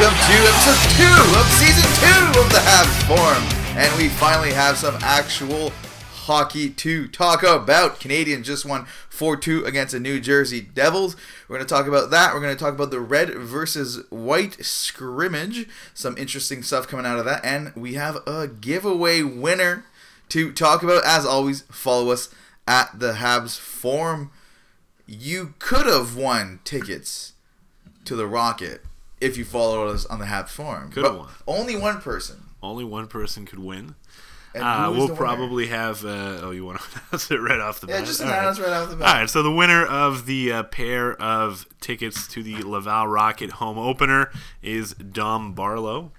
welcome to episode two of season two of the Habs Forum. And we finally have some actual hockey to talk about. Canadiens just won 4 2 against the New Jersey Devils. We're going to talk about that. We're going to talk about the red versus white scrimmage. Some interesting stuff coming out of that. And we have a giveaway winner to talk about. As always, follow us at the Habs Forum. You could have won tickets to the Rocket if you follow us on the Habs Forum. Could have won. Only one person. Only one person could win. And Uh, we'll probably have. Uh, oh, you want to announce it right off the Yeah, bat? just announce right. right off the bat. All right. so the winner of the uh, pair of tickets to the Laval Rocket home opener is Dom Barlow.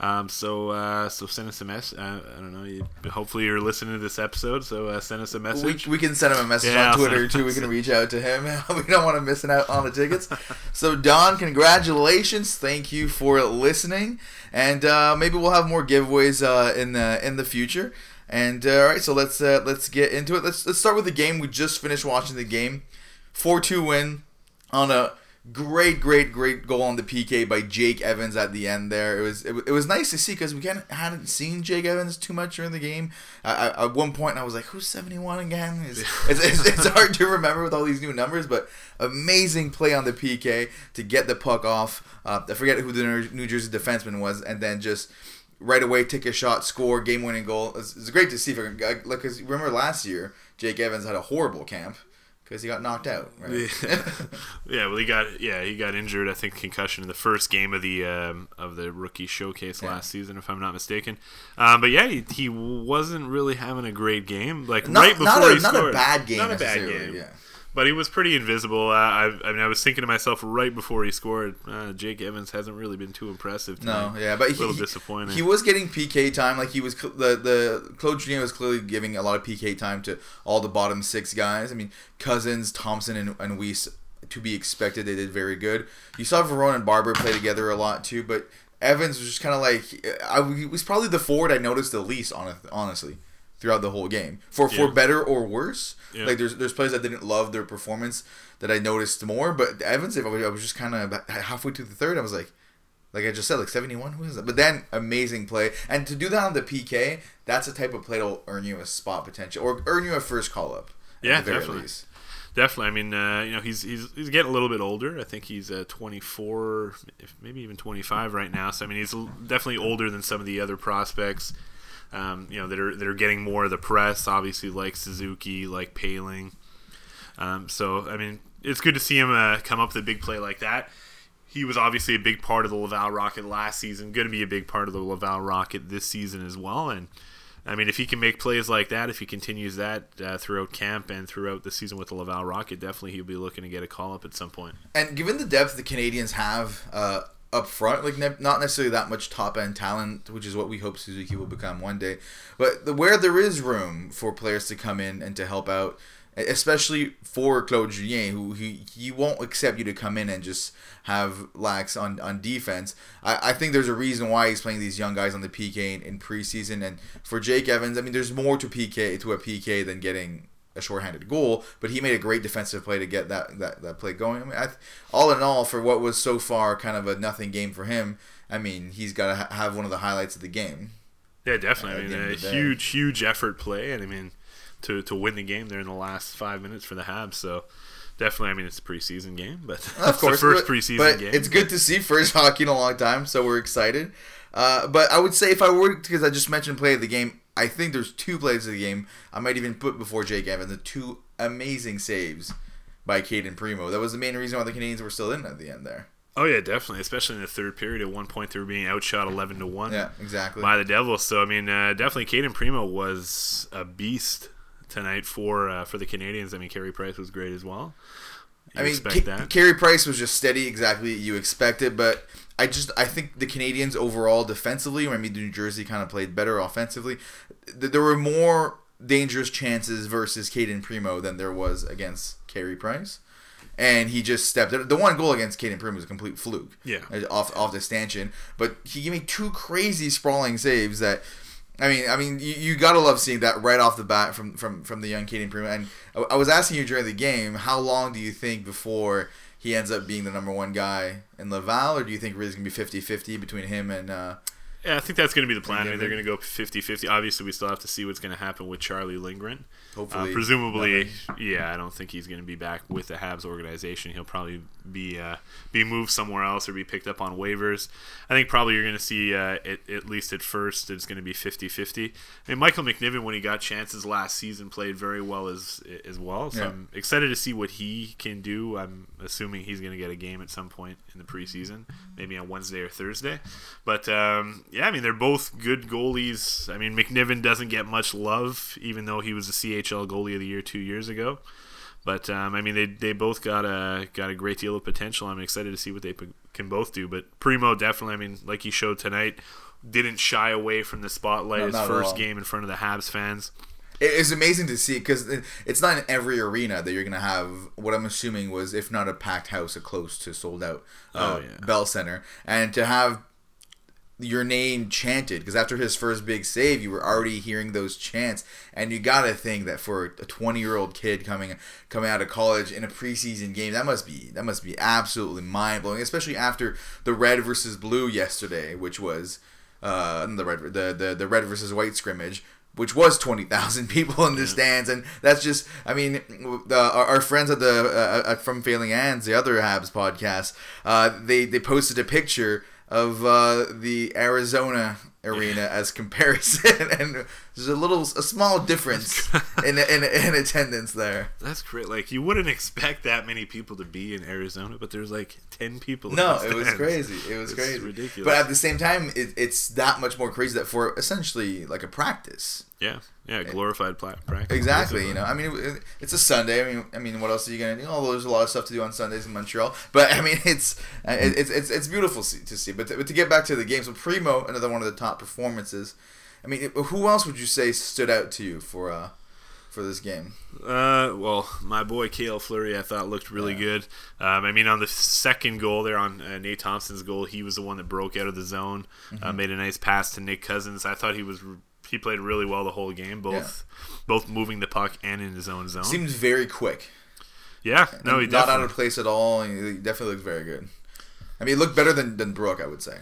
Um, so, uh, so send us a message. Uh, I don't know. You, hopefully, you're listening to this episode. So, uh, send us a message. we can send him a message Yeah, on Twitter too. We can reach out to him. we don't want to miss out on the tickets. So Don, congratulations! Thank you for listening, and uh, maybe we'll have more giveaways uh, in the in the future. And uh, all right, so let's uh, let's get into it. Let's let's start with the game. We just finished watching the game, four two win on a great great great goal on the PK by Jake Evans at the end there. It was it, it was nice to see because we kind of hadn't seen Jake Evans too much during the game. I, I, at one point I was like, who's seventy one again? It's, it's, it's, it's hard to remember with all these new numbers, but amazing play on the PK to get the puck off. Uh, I forget who the New Jersey defenseman was, and then just. Right away, take a shot, score, game-winning goal. It's, it's great to see. Like, 'cause remember last year, Jake Evans had a horrible camp because he got knocked out. Right? yeah, well, he got yeah he got injured. I think concussion in the first game of the um, of the rookie showcase Yeah. last season, if I'm not mistaken. Um, but yeah, he, he wasn't really having a great game. Like Not- right before not a- he not a bad game not a bad game. yeah. But he was pretty invisible. Uh, I, I mean, I was thinking to myself right before he scored, uh, Jake Evans hasn't really been too impressive. No, yeah, but a little he- disappointing. He was getting PK time, like he was cl- the the Claude Julien was clearly giving a lot of PK time to all the bottom six guys. I mean, Cousins, Thompson, and, and Weiss to be expected. They did very good. You saw Varone and Barber play together a lot too, but Evans was just kind of like I he was probably the forward I noticed the least on honestly throughout the whole game for for Yeah. better or worse. Yeah. Like there's there's players that didn't love their performance that I noticed more, but Evans, I was, just kind of halfway through the third, I was like. Like I just said, like seventy one. Who is that? But then amazing play, and to do that on the PK, that's a type of play that'll earn you a spot potential or earn you a first call up. Yeah, definitely. least. Definitely. I mean, uh, you know, he's he's he's getting a little bit older. I think he's uh, 24, if maybe even 25 right now. So I mean, he's definitely older than some of the other prospects. Um, you know, that are that are getting more of the press. Obviously, like Suzuki, like Poehling. Um, so I mean, it's good to see him uh, come up with a big play like that. He was obviously a big part of the Laval Rocket last season. Going to be a big part of the Laval Rocket this season as well. And I mean, if he can make plays like that, if he continues that uh, throughout camp and throughout the season with the Laval Rocket, definitely he'll be looking to get a call up at some point. And given the depth the Canadiens have uh, up front, like ne- not necessarily that much top end talent, which is what we hope Suzuki will become one day, but the, where there is room for players to come in and to help out, especially for Claude Julien, who he, he won't accept you to come in and just have lax on, on defense. I, I think there's a reason why he's playing these young guys on the PK in, in preseason. And for Jake Evans, I mean, there's more to PK to a PK than getting a shorthanded goal, but he made a great defensive play to get that that, that play going. I mean, I, all in all, for what was so far kind of a nothing game for him, I mean, he's got to ha- have one of the highlights of the game. Yeah, definitely. I mean, a huge, huge effort play, and I mean, to to win the game there in the last five minutes for the Habs. So definitely, I mean, it's a preseason game, but Of it's course, the first but, preseason but game. it's good to see first hockey in a long time, so we're excited. Uh, but I would say if I were because I just mentioned play of the game, I think there's two plays of the game. I might even put before Jake Evans the two amazing saves by Cayden Primeau. That was the main reason why the Canadiens were still in at the end there. Oh yeah, definitely. Especially in the third period, at one point they were being outshot eleven to one. Yeah, exactly. by the Devils. So I mean, uh, definitely, Cayden Primeau was a beast tonight for uh, for the Canadiens. I mean, Carey Price was great as well. You I mean, that? Carey Price was just steady, exactly you expected. But I just I think the Canadiens overall defensively, or maybe New Jersey kind of played better offensively. th- There were more dangerous chances versus Cayden Primeau than there was against Carey Price. And he just stepped. The one goal against Cayden Primeau was a complete fluke. Yeah. uh, Off off the stanchion. But he gave me two crazy sprawling saves that I mean, I mean, you, you gotta love seeing that right off the bat from from from the young Cayden Primeau. And I, I was asking you during the game, how long do you think before he ends up being the number one guy in Laval, or do you think it's gonna be 50-50 between him and? Uh, yeah, I think that's going to be the plan. I mean, they're going to go 50-50. Obviously, we still have to see what's going to happen with Charlie Lindgren. Hopefully, uh, presumably, nothing. yeah. I don't think he's going to be back with the Habs organization. He'll probably be uh, be moved somewhere else or be picked up on waivers. I think probably you're going to see uh, it, at least at first it's going to be 50-50. I mean, Michael McNiven when he got chances last season played very well as as well. So yeah. I'm excited to see what he can do. I'm assuming he's going to get a game at some point in the preseason, maybe on Wednesday or Thursday. But um, yeah, I mean they're both good goalies. I mean McNiven doesn't get much love, even though he was a CHL goalie of the year two years ago. But um, I mean, they, they both got a got a great deal of potential. I'm excited to see what they p- can both do. But Primeau definitely, I mean, like he showed tonight, didn't shy away from the spotlight. No, his first game in front of the Habs fans. It's amazing to see because it's not in every arena that you're gonna have what I'm assuming was, if not a packed house, a close to sold out uh, oh, yeah. Bell Center, and to have your name chanted because after his first big save, you were already hearing those chants, and you gotta think that for a 20 year old kid coming coming out of college in a preseason game, that must be that must be absolutely mind blowing, especially after the red versus blue yesterday, which was uh, the red the, the the red versus white scrimmage. Which was twenty thousand people in the yeah. stands, and that's just. I mean, the, our, our, friends at the uh, from Failing Hands, the other Habs podcast, uh, they they posted a picture of uh, the Arizona arena as comparison, and there's a little, a small difference in, in in attendance there. That's great. Like you wouldn't expect that many people to be in Arizona, but there's like ten people. No, it was crazy. It was it's crazy, ridiculous. But at the same time, it, it's that much more crazy that for essentially like a practice. Yeah, yeah, glorified practice. Exactly. You know, I mean, it, it's a Sunday. I mean, I mean, what else are you gonna do? Oh, there's a lot of stuff to do on Sundays in Montreal. But I mean, it's it, it's it's it's beautiful to see. But to, but to get back to the game, so Primeau, another one of the top performances. I mean, who else would you say stood out to you for uh for this game? Uh, well, my boy Cale Fleury, I thought looked really yeah. good. Um, I mean, on the second goal there, on uh, Nate Thompson's goal, he was the one that broke out of the zone, uh, mm-hmm. uh, made a nice pass to Nick Cousins. I thought he was he played really well the whole game, both yeah. both moving the puck and in his own zone. Seems very quick. Yeah, no, he not definitely. out of place at all. He definitely looks very good. I mean, he looked better than than Brook, I would say.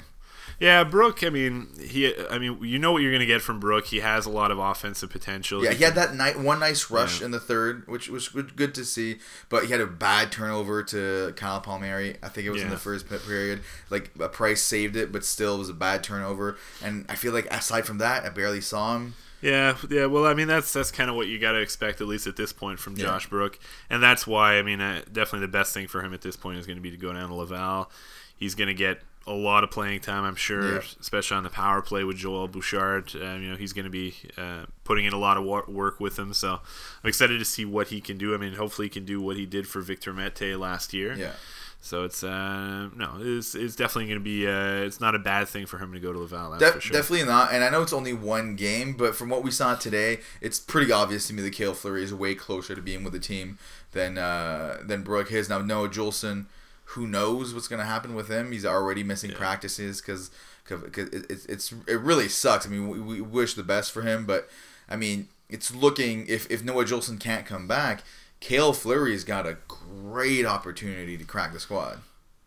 Yeah, Brook. I mean, he. I mean, you know what you're going to get from Brook. He has a lot of offensive potential. Yeah, he, he had that night one nice rush yeah. in the third, which was good to see. But he had a bad turnover to Kyle Palmieri. I think it was yeah. in the first period. Like a Price saved it, but still it was a bad turnover. And I feel like aside from that, I barely saw him. Yeah, yeah. Well, I mean, that's that's kind of what you got to expect at least at this point from Josh yeah. Brook, and that's why I mean, uh, definitely the best thing for him at this point is going to be to go down to Laval. He's going to get a lot of playing time, I'm sure, yeah. especially on the power play with Joel Bouchard. Um, you know, he's going to be uh, putting in a lot of work with him. So I'm excited to see what he can do. I mean, hopefully he can do what he did for Victor Mete last year. Yeah. So it's uh, no, it's, it's definitely going to be. Uh, it's not a bad thing for him to go to Laval. De- sure. Definitely not. And I know it's only one game, but from what we saw today, it's pretty obvious to me that Cale Fleury is way closer to being with the team than uh, than Brook is. Now Noah Juulsen who knows what's going to happen with him? He's already missing yeah. practices because it's it's it really sucks. I mean, we, we wish the best for him, but I mean, it's looking if if Noah Juulsen can't come back, Cale Fleury's got a great opportunity to crack the squad.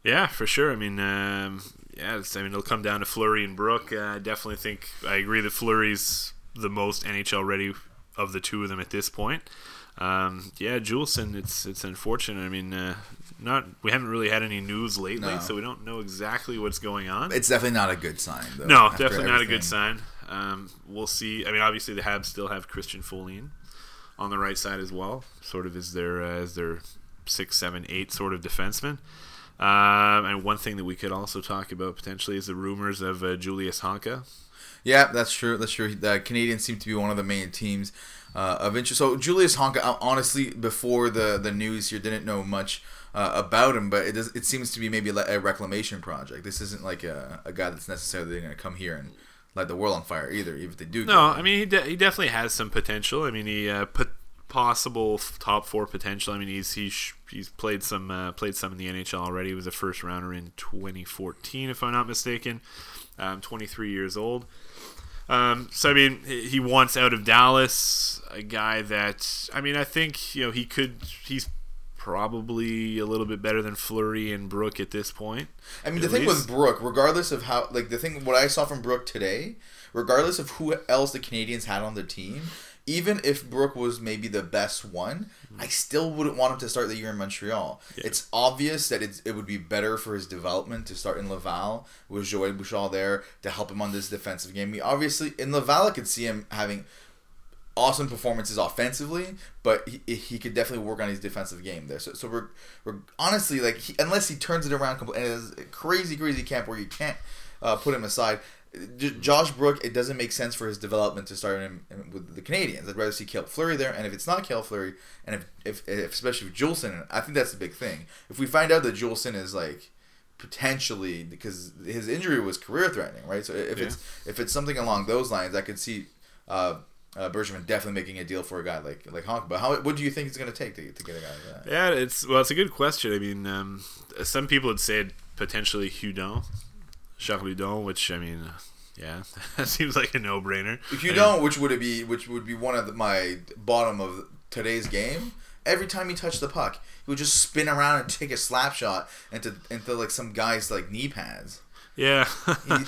Yeah, for sure. I mean, um, yeah, I mean, it'll come down to Fleury and Brook. Uh, I definitely think I agree that Fleury's the most NHL ready of the two of them at this point. Um, yeah, Juulsen, it's it's unfortunate. I mean, uh, not we haven't really had any news lately, no. so we don't know exactly what's going on. It's definitely not a good sign. Though, no, definitely everything. not a good sign. Um, we'll see. I mean, obviously the Habs still have Christian Folin on the right side as well, sort of as their uh, as their six, seven, eight sort of defenseman. Um, and one thing that we could also talk about potentially is the rumors of uh, Julius Honka. Yeah, that's true. That's true. The Canadiens seem to be one of the main teams uh, of interest. So Julius Honka, honestly, before the the news here, didn't know much uh, about him, but it does. It seems to be maybe a reclamation project. This isn't like a, a guy that's necessarily going to come here and light the world on fire either. Even if they do. No, I mean he, de- he definitely has some potential. I mean he uh, put possible top four potential. I mean he's he's he's played some uh, played some in the NHL already. He was a first rounder in 2014, if I'm not mistaken. Um, 23 years old. Um, so I mean, he wants out of Dallas a guy that I mean I think you know he could he's probably a little bit better than Fleury and Brook at this point. I mean, the At thing with Brook, regardless of how, like the thing, what I saw from Brook today, regardless of who else the Canadiens had on their team, even if Brook was maybe the best one, I mm-hmm. still wouldn't want him to start the year in Montreal. Yeah. It's obvious that it's, it would be better for his development to start in Laval with Joël Bouchard there to help him on this defensive game. We obviously in Laval, I could see him having awesome performances offensively, but he, he could definitely work on his defensive game there. So, so we're, we're honestly like he, unless he turns it around completely, and it's a crazy, crazy camp where you can't uh, put him aside. Josh Brook, it doesn't make sense for his development to start him with the Canadiens. I'd rather see Cale Fleury there, and if it's not Cale Fleury, and if, if, if especially if Juulsen, I think that's the big thing. If we find out that Juulsen is like potentially because his injury was career threatening, right? So if Yeah. it's if it's something along those lines, I could see uh, uh, Bergevin definitely making a deal for a guy like like Honk. But how what do you think it's going to take to, to get a guy like that? Yeah, it's well, it's a good question. I mean, um, some people had said potentially Hudon, Charles Hudon, which I mean, uh, yeah, that seems like a no-brainer. If you I mean, don't, which would it be? Which would be one of the, my bottom of today's game. Every time he touched the puck, he would just spin around and take a slap shot into into like some guy's like knee pads. Yeah,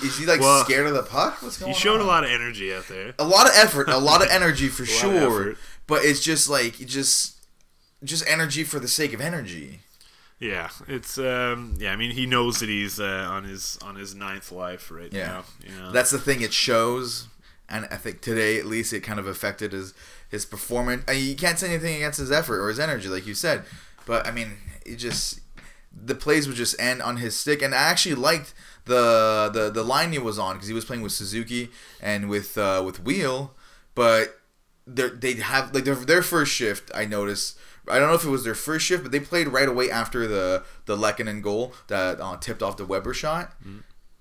Is he like Well, scared of the puck? What's going He on? showed a lot of energy out there. a lot of effort, a lot of energy for sure. But it's just like just just energy for the sake of energy. Yeah, it's um, yeah. I mean, he knows that he's uh, on his on his ninth life right Yeah. now. You know? That's the thing. It shows, and I think today at least it kind of affected his his performance. I mean, you can't say anything against his effort or his energy, like you said. But I mean, it just the plays would just end on his stick, and I actually liked the the the line he was on because he was playing with Suzuki and with uh, with Weal, but they they have like their their first shift. I noticed. I don't know if it was their first shift, but they played right away after the the Lehkonen goal that uh, tipped off the Weber shot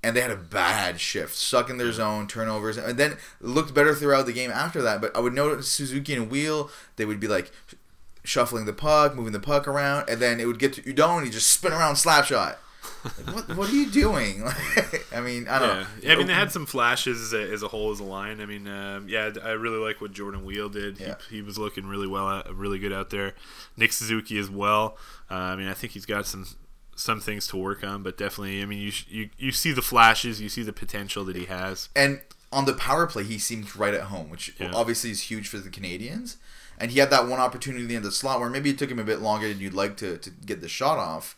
and they had a bad shift, stuck in their zone, turnovers, and then looked better throughout the game after that. But I would notice Suzuki and Weal, they would be like shuffling the puck, moving the puck around, and then it would get to Hudon and he just spin around slap shot. Like, what what are you doing? I mean, I don't Yeah. I mean, they had some flashes as a, as a whole as a line. I mean, um, yeah, I really like what Jordan Weal did. Yeah. He, he was looking really well, out, really good out there. Nick Suzuki as well. Uh, I mean, I think he's got some some things to work on, but definitely, I mean, you you you see the flashes, you see the potential that he has. And on the power play, he seemed right at home, which Yeah. obviously is huge for the Canadiens. And he had that one opportunity in the end of the slot where maybe it took him a bit longer than you'd like to, to get the shot off.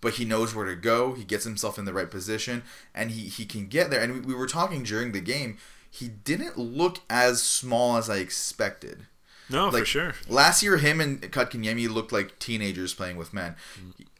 But he knows where to go. He gets himself in the right position, and he, he can get there. And we, we were talking during the game. He didn't look as small as I expected. No, for Like, sure. Last year, him and Kotkaniemi looked like teenagers playing with men.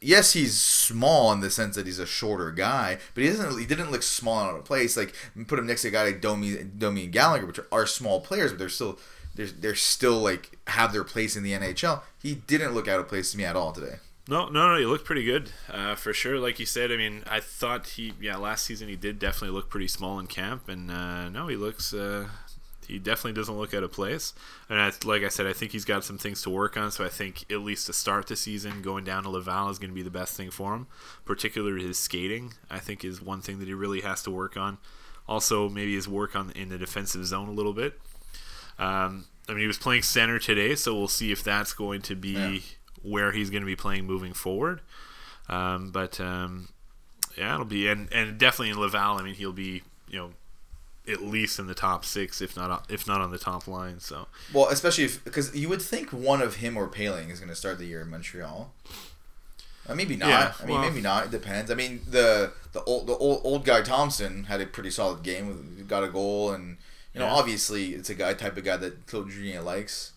Yes, he's small in the sense that he's a shorter guy, but he doesn't. He didn't look small out of place. Like put him next to a guy like Domi, Domi and Gallagher, which are small players, but they're still they're, they're still like have their place in the NHL. He didn't look out of place to me at all today. No, no, no. He looked pretty good, uh, for sure. Like you said, I mean, I thought he, yeah, last season he did definitely look pretty small in camp, and uh, no, he looks, uh, he definitely doesn't look out of place. And I, like I said, I think he's got some things to work on. So I think at least to start the season, going down to Laval is going to be the best thing for him. Particularly his skating, I think, is one thing that he really has to work on. Also, maybe his work on in the defensive zone a little bit. Um, I mean, he was playing center today, so we'll see if that's going to be Yeah. Where he's going to be playing moving forward. Um, but um, yeah, it'll be and and definitely in Laval. I mean, he'll be you know at least in the top six, if not if not on the top line. So Well, especially if because you would think one of him or Poehling is going to start the year in Montreal. Uh, maybe not. Yeah, I mean, well- maybe not. It depends. I mean, the the old the old, old guy Thompson had a pretty solid game. With, got a goal, and you know, Yeah. obviously, it's a guy type of guy that Claude Julien likes.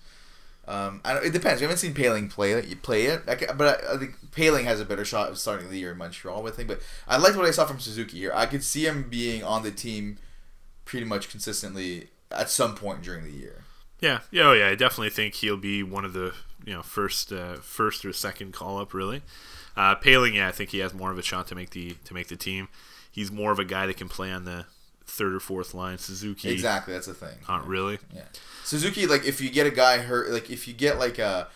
Um, it depends. We haven't seen Poehling play it. Play it, I but I, I think Poehling has a better shot of starting the year in Montreal with him. But I liked what I saw from Suzuki here. I could see him being on the team pretty much consistently at some point during the year. yeah, yeah, oh yeah, I definitely think he'll be one of the you know first uh, first or second call up really. Uh, Poehling, yeah, I think he has more of a shot to make the to make the team. He's more of a guy that can play on the third or fourth line. Suzuki, Exactly, that's the thing. not really. Yeah. Suzuki, like if you get a guy hurt, like if you get like a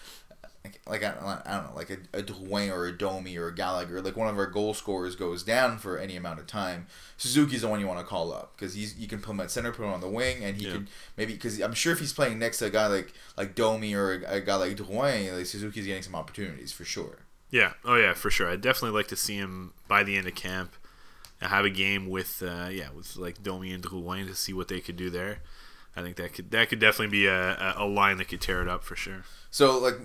like, like I, don't, I don't know, like a, a Drouin or a Domi or a Gallagher, like one of our goal scorers goes down for any amount of time, Suzuki's the one you want to call up because he's you can put him at center, put him on the wing, and he Yeah. can maybe because I'm sure if he's playing next to a guy like like Domi or a, a guy like Drouin, like Suzuki's getting some opportunities for sure. Yeah. Oh yeah, for sure. I'd definitely like to see him by the end of camp have a game with uh, yeah with like Domi and Drouin to see what they could do there. I think that could that could definitely be a, a, line that could tear it up for sure. So like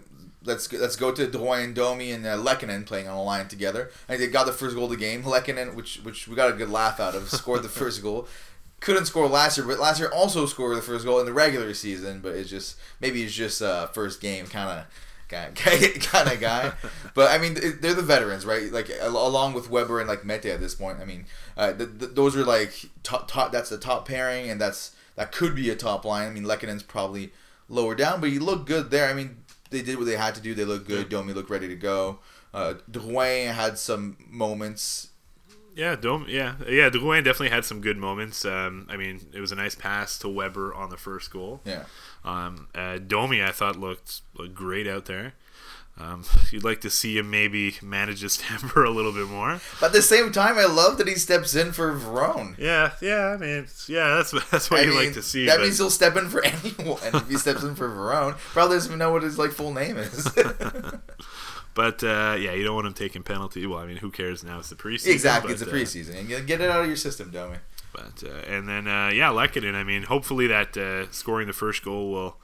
let's go, let's go to Drouin, Domi, and uh, Lehkonen playing on a line together. And they got the first goal of the game. Lehkonen, which which we got a good laugh out of, scored the first goal. Couldn't score last year, but last year also scored the first goal in the regular season. But it's just maybe it's just uh, first game kind of kind of guy. But I mean, they're the veterans, right? Like along with Weber and like Mete at this point. I mean, uh, th- th- those are like top, top. That's the top pairing, and that's that could be a top line. I mean, Lehkonen's probably lower down, but he looked good there. I mean, they did what they had to do. They looked good. Domi looked ready to go. Uh, Drouin had some moments. Yeah, Dome. Yeah, yeah. Drouin definitely had some good moments. Um, I mean, it was a nice pass to Weber on the first goal. Yeah. Um, uh, Domi, I thought looked, looked great out there. Um, you'd like to see him maybe manage his temper a little bit more. But at the same time, I love that he steps in for Varone. Yeah, yeah. I mean, it's- yeah, that's that's what I you mean, like to see. That but- means he'll step in for anyone. if he steps in for Varone, probably doesn't even know what his like full name is. But uh, yeah, you don't want him taking penalty. Well, I mean, who cares now? It's the preseason. exactly, it's the but, uh, preseason. Get it out of your system, Domi. But uh, and then uh, yeah, Lehkonen. I mean, hopefully that uh, scoring the first goal will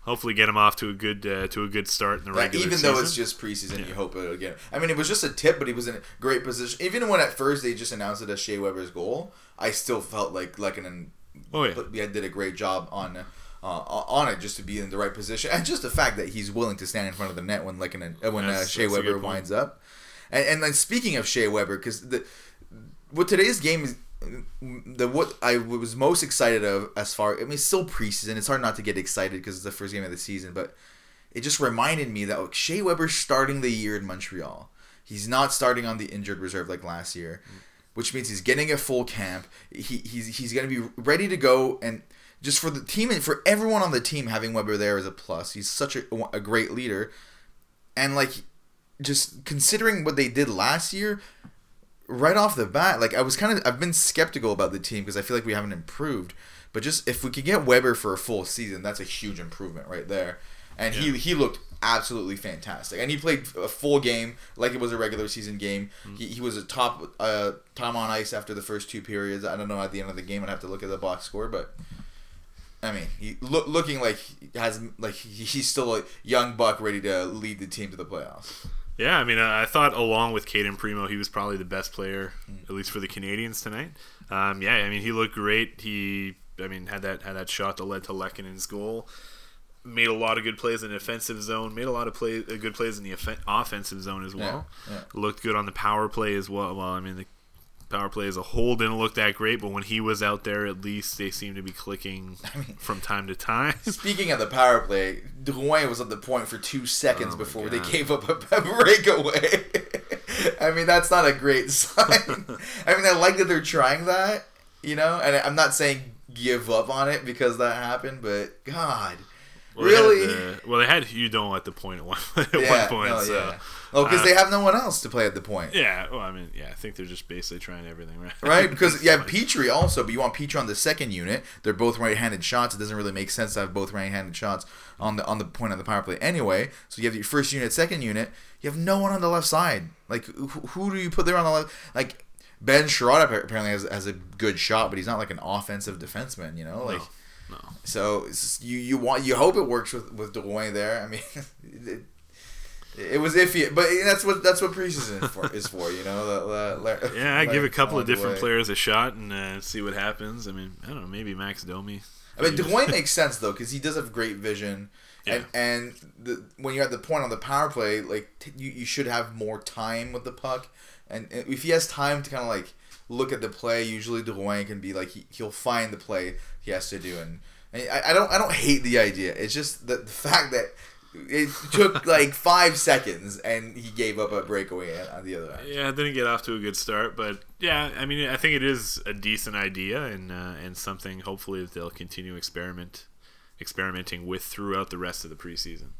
hopefully get him off to a good uh, to a good start in the Like, regular even season. though it's just preseason, Yeah. you hope it'll get. I mean, it was just a tip, but he was in a great position. Even when at first they just announced it as Shea Weber's goal, I still felt like Lehkonen oh yeah, yeah, did a great job on uh, on it just to be in the right position, and just the fact that he's willing to stand in front of the net when Lehkonen, uh, when uh, That's- Shea that's Weber winds up. And, and then speaking of Shea Weber, because the what today's game is. The what I was most excited of as far I mean it's still preseason it's hard not to get excited because it's the first game of the season but it just reminded me that like, Shea Weber's starting the year in Montreal. He's not starting on the injured reserve like last year, which means he's getting a full camp. He, he's he's to be ready to go, and just for the team and for everyone on the team, having Weber there is a plus. He's such a, a great leader, and like just considering what they did last year, right off the bat, like I was kind of I've been skeptical about the team because I feel like we haven't improved. But just if we could get Weber for a full season, that's a huge improvement right there. And he he looked absolutely fantastic, and he played a full game like it was a regular season game. He, he was a top uh, time on ice after the first two periods. I don't know at the end of the game. I'd have to look at the box score, but I mean, he look, looking like he has like he, he's still a young buck ready to lead the team to the playoffs. Yeah. I mean, I thought along with Cayden Primeau, he was probably the best player, Mm. at least for the Canadiens tonight. Um, yeah, I mean, he looked great. He, I mean, had that had that shot that led to Lehkonen's goal. Made a lot of good plays in the offensive zone. Made a lot of play, uh, good plays in the offen- offensive zone as well. yeah. Looked good on the power play as well. Well, I mean, the power play as a whole didn't look that great, but when he was out there, at least they seemed to be clicking mean- from time to time. Speaking of the power play, Drouin was at the point for two seconds Oh before they gave up a breakaway. I mean, that's not a great sign. I mean, I like that they're trying that, you know, and I'm not saying give up on it because that happened, but God, Well, they really? the- well, they had Hudon at the point at one, at yeah, one point. no, so. yeah. Oh, because uh, they have no one else to play at the point. Yeah, well, I mean, yeah, I think they're just basically trying everything, right? Right, because you have Petry also, but you want Petry on the second unit. They're both right-handed shots. It doesn't really make sense to have both right-handed shots on the on the point of the power play anyway. So you have your first unit, second unit. You have no one on the left side. Like who, who do you put there on the left? Like Ben Chiarot apparently has, has a good shot, but he's not like an offensive defenseman. You know, like no. So you you want you hope it works with with Drouin there. I mean. It, it was iffy, but that's what that's what preseason is for. Is for you know, the, the, the- Yeah, I give a couple of different players a shot and uh, see what happens. I mean, I don't know, maybe Max Domi. I mean, Drouin makes sense though because he does have great vision, and Yeah. and the, when you're at the point on the power play, like t- you, you should have more time with the puck, and and if he has time to kind of like look at the play, usually Drouin can be like he, he'll find the play he has to do, and, and I, I don't I don't hate the idea. It's just the, the fact that it took like five seconds and he gave up a breakaway on- the other end. Yeah, it didn't get off to a good start, but yeah, I mean, I think it is a decent idea and uh, and something hopefully that they'll continue experiment experimenting with throughout the rest of the preseason.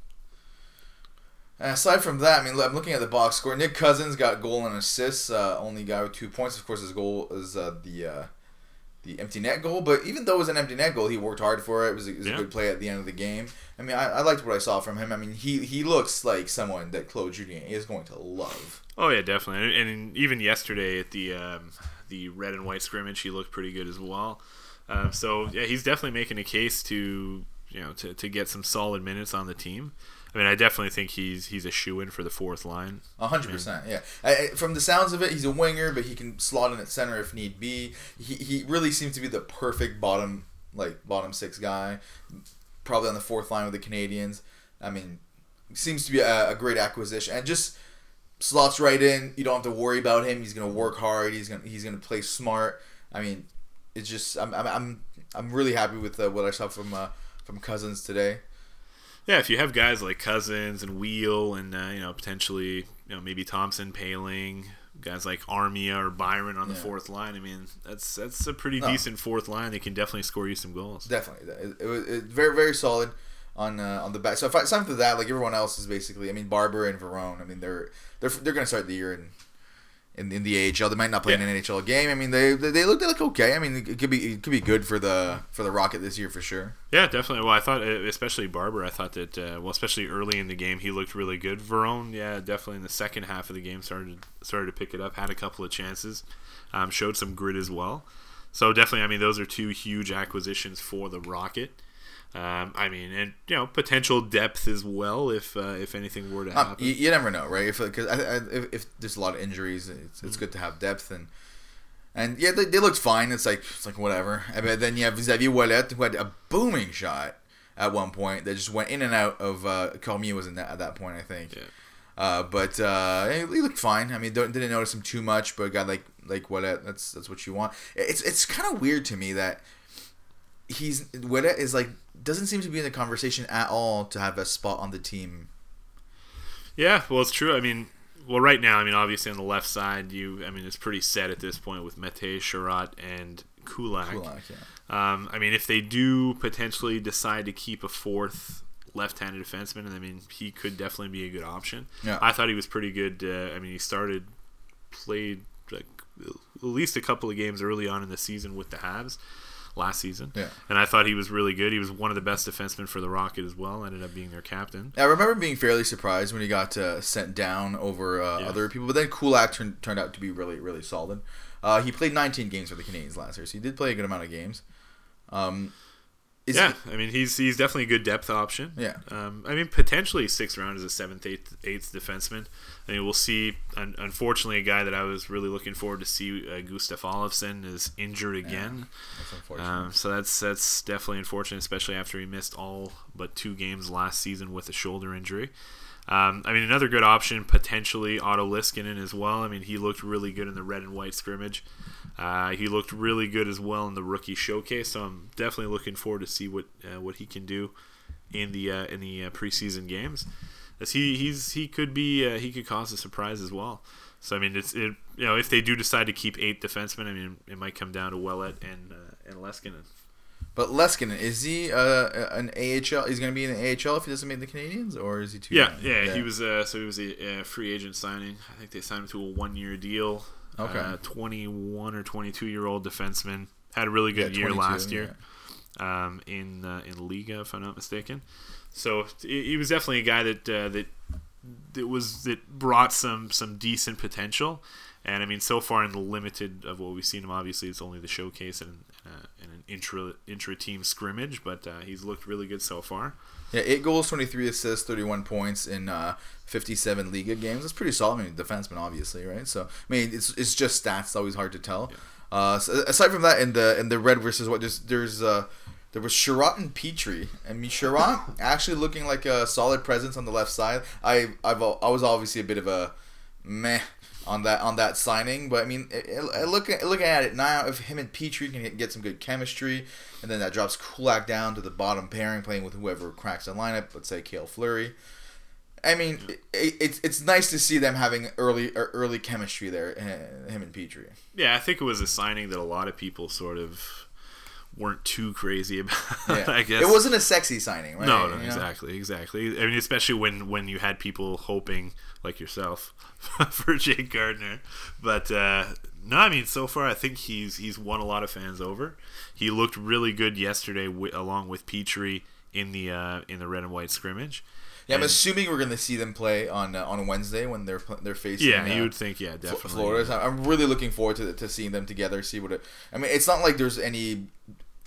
Aside from that, I mean, I'm looking at the box score. Nick Cousins got goal and assists. Uh, only guy with two points. Of course, his goal is uh, the uh, the empty net goal. But even though it was an empty net goal, he worked hard for it. It was, a, it was Yeah. a good play at the end of the game. I mean, I, I liked what I saw from him. I mean, he he looks like someone that Claude Julien is going to love. Oh yeah, definitely. And, and even yesterday at the um, the red and white scrimmage, he looked pretty good as well. Um, so yeah, he's definitely making a case to you know to, to get some solid minutes on the team. I mean, I definitely think he's he's a shoe in for the fourth line. A hundred percent, yeah. I, I- from the sounds of it, he's a winger, but he can slot in at center if need be. He, he really seems to be the perfect bottom like bottom six guy, probably on the fourth line with the Canadiens. I mean, seems to be a, a great acquisition and just slots right in. You don't have to worry about him. He's gonna work hard. He's gonna he's gonna play smart. I mean, it's just I'm I'm I'm, I'm really happy with uh, what I saw from uh, from Cousins today. Yeah, if you have guys like Cousins and Weal and uh, you know potentially you know maybe Thompson, Poehling, guys like Armia or Byron on the Yeah. fourth line, I mean that's that's a pretty No. decent fourth line. They can definitely score you some goals. Definitely, it, it was it, very very solid on uh, on the back. So if I, aside from that, like everyone else is basically, I mean, Barber and Varone. I mean, they're they're they're gonna start the year in in, in the AHL. They might not play in Yeah. an NHL game. I mean, they they, they look they look okay. I mean, it could be it could be good for the for the Rocket this year for sure. Yeah, definitely. Well, I thought, especially Barber, I thought that, uh, well, especially early in the game, he looked really good. Varone, yeah, definitely in the second half of the game started started to pick it up, had a couple of chances, um, showed some grit as well. So definitely, I mean, those are two huge acquisitions for the Rocket. Um, I mean, and you know, potential depth as well if uh, if anything were to Um, happen. you, you never know, right? If because if, if there's a lot of injuries, it's, it's good to have depth and. And yeah, they, they looked fine. It's like it's like whatever. And but then you have Xavier Ouellet who had a booming shot at one point that just went in and out of uh, Cormier was in that at that point I think. Yeah. Uh, but uh, he looked fine. I mean, don't, didn't notice him too much, but got like like Ouellet, that's that's what you want. It's it's kind of weird to me that he's Ouellet is like doesn't seem to be in the conversation at all to have a spot on the team. Yeah, well, it's true. I mean, well, right now, I mean, obviously on the left side, you, I mean, it's pretty set at this point with Mete, Chiarot, and Kulak. Kulak, yeah. Um, I mean, if they do potentially decide to keep a fourth left-handed defenseman, I mean, he could definitely be a good option. Yeah. I thought he was pretty good. Uh, I mean, he started, played like at least a couple of games early on in the season with the Habs last season. Yeah. And I thought he was really good. He was one of the best defensemen for the Rocket as well. Ended up being their captain. I remember being fairly surprised when he got uh, sent down over uh, Yeah. other people, but then Kulak turned turned out to be really really solid. Uh, he played 19 games for the Canadiens last year, so he did play a good amount of games. Um, is yeah, I mean he's he's definitely a good depth option. Yeah. Um, I mean potentially sixth round as a seventh, eighth, eighth defenseman. I mean we'll see. Un- unfortunately, a guy that I was really looking forward to see, uh, Gustav Olofsson, is injured again. That's unfortunate. Um, so that's that's definitely unfortunate, especially after he missed all but two games last season with a shoulder injury. Um, I mean, another good option potentially Otto Leskinen as well. I mean, he looked really good in the red and white scrimmage. Uh, he looked really good as well in the rookie showcase. So I'm definitely looking forward to see what uh, what he can do in the uh, in the uh, preseason games. As he he's he could be uh, he could cause a surprise as well. So I mean, it's it you know if they do decide to keep eight defensemen, I mean it might come down to Ouellet and uh, and Leskinen. but Leskinen is he uh, an AHL? He's going to be in the AHL if he doesn't make the Canadiens, or is he too? Yeah, young? yeah, he was. Uh, so he was a, a free agent signing. I think they signed him to a one-year deal. Okay. Uh, Twenty-one or twenty-two-year-old defenseman had a really Yeah, good year 22, last yeah. year. Um, in uh, in Liiga, if I'm not mistaken. So he he was definitely a guy that uh, that that was that brought some some decent potential. And I mean, so far in the limited of what we've seen him, obviously it's only the showcase and, uh, and an intra intra team scrimmage, but uh, he's looked really good so far. Yeah, eight goals, 23 assists, 31 points in uh, 57 Liiga games. That's pretty solid. I mean, defenseman, obviously, right? So, I mean, it's, it's just stats. It's always hard to tell. Uh, so aside from that, in the in the red versus what, there's there's uh, there was Chiarot and Petry. I mean, Chiarot actually looking like a solid presence on the left side. I I've I was obviously a bit of a meh on that on that signing, but I mean, it, it, look at looking at it now, if him and Petry can get, some good chemistry, and then that drops Kulak down to the bottom pairing, playing with whoever cracks the lineup. Let's say Cale Fleury. I mean, it, it's it's nice to see them having early er, early chemistry there, uh, him and Petry. Yeah, I think it was a signing that a lot of people sort of weren't too crazy about. Yeah. I guess it wasn't a sexy signing, right? No, no, You know? exactly, exactly. I mean, especially when when you had people hoping, like yourself, for Jake Gardiner. But uh, no, I mean, so far I think he's he's won a lot of fans over. He looked really good yesterday, wi- along with Petry in the uh, in the red and white scrimmage. Yeah, I'm assuming we're going to see them play on uh, on Wednesday when they're they're facing. Yeah, uh, you would think, yeah, definitely. Florida. I'm really looking forward to to seeing them together. See what it. I mean, it's not like there's any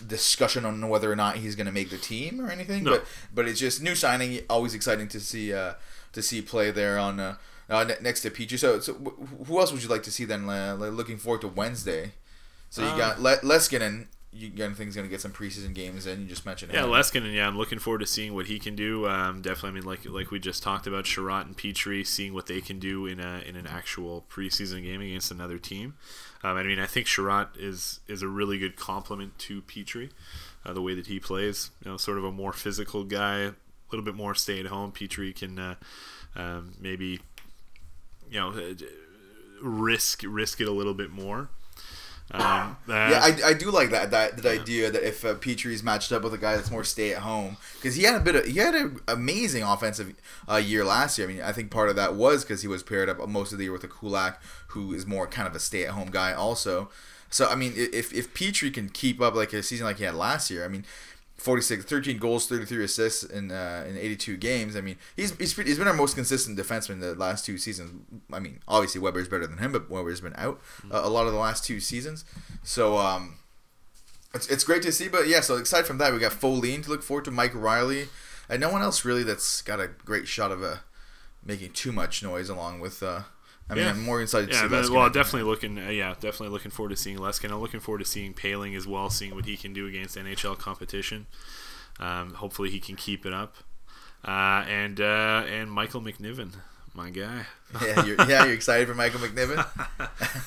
discussion on whether or not he's going to make the team or anything, No. but but it's just new signing. Always exciting to see uh, to see play there on uh, uh, next to Peachy. So so who else would you like to see then? Uh, looking forward to Wednesday. So you Um, got Le- Leskinen. You got think he's going to get some preseason games in. You just mentioned Yeah, him. Leskinen. Yeah, I'm looking forward to seeing what he can do. Um, definitely, I mean, like like we just talked about, Chiarot and Petry, seeing what they can do in a in an actual preseason game against another team. Um, I mean, I think Chiarot is is a really good complement to Petry, uh, the way that he plays. You know, sort of a more physical guy, a little bit more stay at home. Petry can uh, um, maybe, you know, uh, risk risk it a little bit more. Um, Yeah, I, I do like that that, that idea that if uh, Petry's matched up with a guy that's more stay at home because he had a bit of he had an amazing offensive uh, year last year. I mean, I think part of that was because he was paired up most of the year with a Kulak who is more kind of a stay at home guy also. So I mean, if if Petry can keep up like a season like he had last year, I mean. 46, 13 goals, 33 assists in uh, in 82 games. I mean, he's, he's he's been our most consistent defenseman the last two seasons. I mean, obviously Weber's better than him, but Weber's been out uh, a lot of the last two seasons. So um, it's, it's great to see. But yeah, so aside from that, we got Folin to look forward to, Mike Reilly, and no one else really that's got a great shot of uh, making too much noise. Along with, uh, I mean, Yeah. I'm more excited to Yeah, see. but, Leskinen. well, definitely looking. Uh, yeah, definitely looking forward to seeing Leskin. I'm looking forward to seeing Poehling as well, seeing what he can do against NHL competition. Um, hopefully, he can keep it up. Uh, and uh, and Michael McNiven, my guy. yeah, you're, yeah, you're excited for Michael McNiven.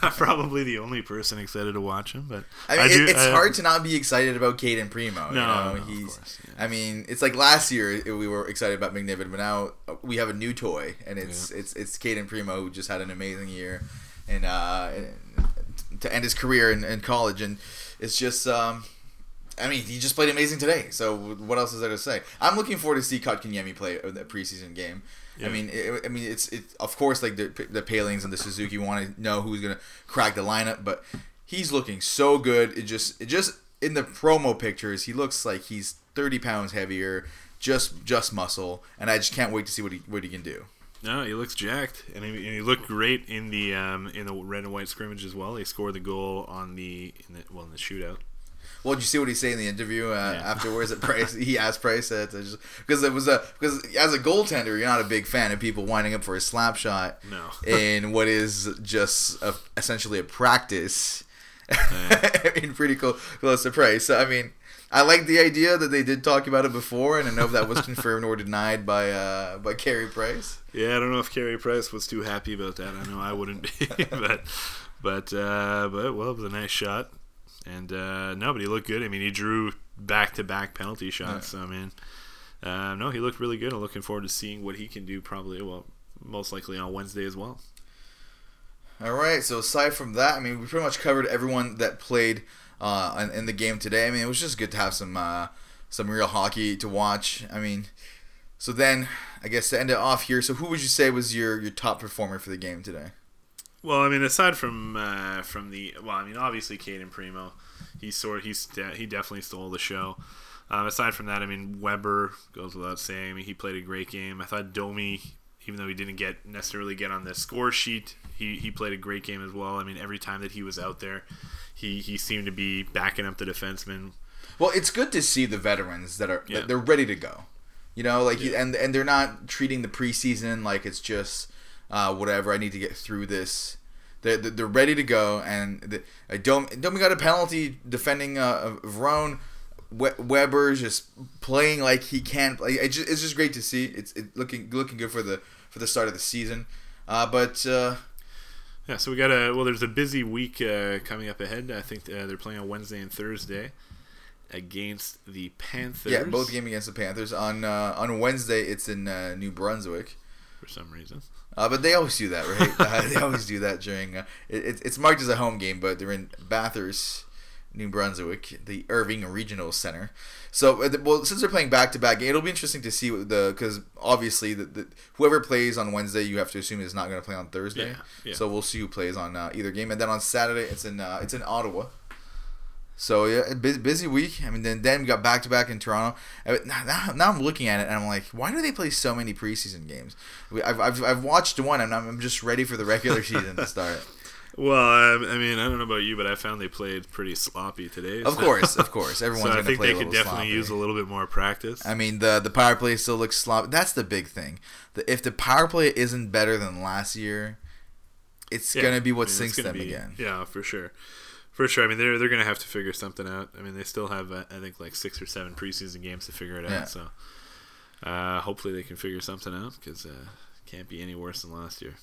I'm probably the only person excited to watch him, but I mean, do- it, it's uh, hard to not be excited about Cayden Primeau. No, you know? no, he's. course, yeah. I mean, it's like last year we were excited about McNiven, but now uh, we have a new toy, and it's it's it's Cayden Primeau who just had an amazing year, and uh, to end his career in, in college, and it's just. Um, I mean, he just played amazing today. So what else is there to say? I'm looking forward to see Kotkaniemi play a the preseason game. I mean, it, I mean, it's it. Of course, like the the Poehlings and the Suzuki want to know who's gonna crack the lineup, but he's looking so good. It just it just in the promo pictures, he looks like he's 30 pounds heavier, just just muscle, and I just can't wait to see what he what he can do. No, he looks jacked, and he, and he looked great in the um, in the red and white scrimmage as well. He scored the goal on the, in the well in the shootout. Well, did you see what he said in the interview uh, Yeah. afterwards? At Price, he asked Price uh, to just because it was a because as a goaltender, you're not a big fan of people winding up for a slap shot No. in what is just a, essentially a practice in pretty cool, close to Price. So I mean, I like the idea that they did talk about it before, and I know if that was confirmed or denied by uh, by Carey Price. Yeah, I don't know if Carey Price was too happy about that. I know I wouldn't be, but but uh, but well, it was a nice shot, and uh, no, but he looked good. I mean, he drew back to back penalty shots. So I mean, uh, no, he looked really good. I'm looking forward to seeing what he can do. Probably, well, most likely on Wednesday as well. All right. So aside from that, I mean, we pretty much covered everyone that played uh, in, in the game today. I mean, it was just good to have some uh, some real hockey to watch. I mean, so then I guess to end it off here. So who would you say was your your top performer for the game today? Well, I mean, aside from uh, from the well, I mean, obviously Cayden Primeau, he sort he's de- he definitely stole the show. Um, aside from that, I mean, Weber goes without saying. I mean, he played a great game. I thought Domi, even though he didn't get necessarily get on the score sheet, he, he played a great game as well. I mean, every time that he was out there, he, he seemed to be backing up the defenseman. Well, it's good to see the veterans that are Yeah. that they're ready to go. You know, like Yeah. and and they're not treating the preseason like it's just uh, whatever. I need to get through this. They're, they're ready to go, and the, I don't don't we got a penalty defending uh, Varone. We- Weber's just playing like he can. Like, it just, it's just great to see. It's it looking looking good for the for the start of the season. Uh, but uh, Yeah, so we got a well. There's a busy week uh, coming up ahead. I think uh, they're playing on Wednesday and Thursday against the Panthers. yeah, both games against the Panthers on uh, on Wednesday. It's in uh, New Brunswick. for some reason. Uh, but they always do that, right? uh, they always do that during. Uh, it, it's- it's marked as a home game, but they're in Bathurst, New Brunswick, the Irving Regional Center. So, uh, well, since they're playing back to back, it'll be interesting to see what the because obviously the, the whoever plays on Wednesday, you have to assume is not going to play on Thursday. Yeah, yeah. So we'll see who plays on uh, either game, and then on Saturday it's in uh, it's in Ottawa. So yeah, busy, busy week. I mean, then then we got back to back in Toronto. Now, now, I'm looking at it and I'm like, why do they play so many preseason games? We- I've, I've, I've watched one I'm I'm just ready for the regular season to start. Well, I, I mean, I don't know about you, but I found they played pretty sloppy today. Of course, of course, everyone's So I think they could definitely sloppy. use a little bit more practice. I mean, the the power play still looks sloppy. That's the big thing. The, if the power play isn't better than last year, it's Yeah, gonna be what I mean, sinks them be- again. Yeah, for sure, for sure. I mean, they're they're gonna have to figure something out. I mean, they still have uh, I think like six or seven preseason games to figure it out. Yeah. So uh, hopefully they can figure something out because uh, can't be any worse than last year.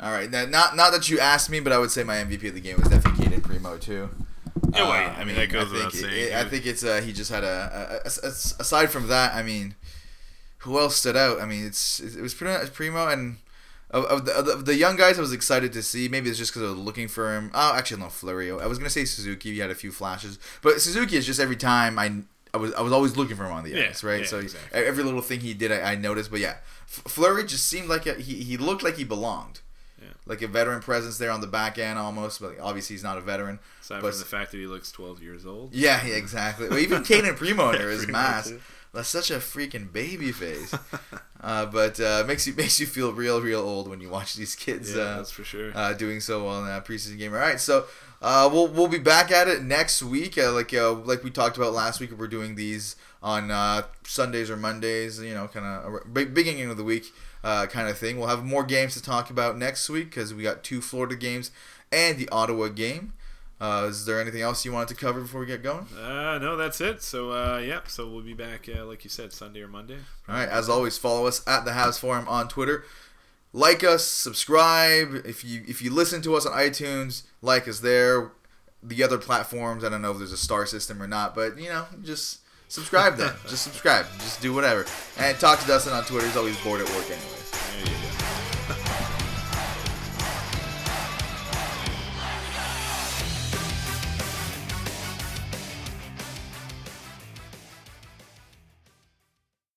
All right, now, not not that you asked me, but I would say my MVP of the game was definitely Cayden Primeau too. Yeah, well, Uh, yeah, I mean, that goes I without think, saying. it- I think it's uh, he just had a, a, a- a- aside from that. I mean, who else stood out? I mean, it's it was pretty much Primeau and of, of, the, of the- young guys. I was excited to see. Maybe it's just because I was looking for him. Oh, actually, no, Fleury. I was gonna say Suzuki. He had a few flashes, but Suzuki is just every time I. I was, I was always looking for him on the Yeah, ice, right? yeah, so exactly. every little thing he did, I, I noticed. But yeah, Fleury just seemed like a, he, he looked like he belonged, Yeah. like a veteran presence there on the back end almost. But obviously he's not a veteran. Aside But- from the fact that he looks 12 years old. Yeah, yeah, exactly. Well, even Cayden Primeau under his mask. That's such a freaking baby face. Uh, but uh, makes you makes you feel real, real old when you watch these kids yeah, uh, that's for sure. uh, doing so well in that preseason game. All right, so uh, we'll we'll be back at it next week. Uh, like uh, like we talked about last week, we're doing these on uh, Sundays or Mondays. You know, kind of beginning of the week uh, kind of thing. We'll have more games to talk about next week because we got two Florida games and the Ottawa game. Uh, is there anything else you wanted to cover before we get going? Uh, no, that's it. So, uh, yeah, so we'll be back, uh, like you said, Sunday or Monday. All right. As always, follow us at the House Forum on Twitter. Like us, subscribe. If you if you listen to us on iTunes, like us there. The other platforms, I don't know if there's a star system or not, but you know, just subscribe then. just subscribe. Just do whatever. And talk to Dustin on Twitter. He's always bored at work anyway.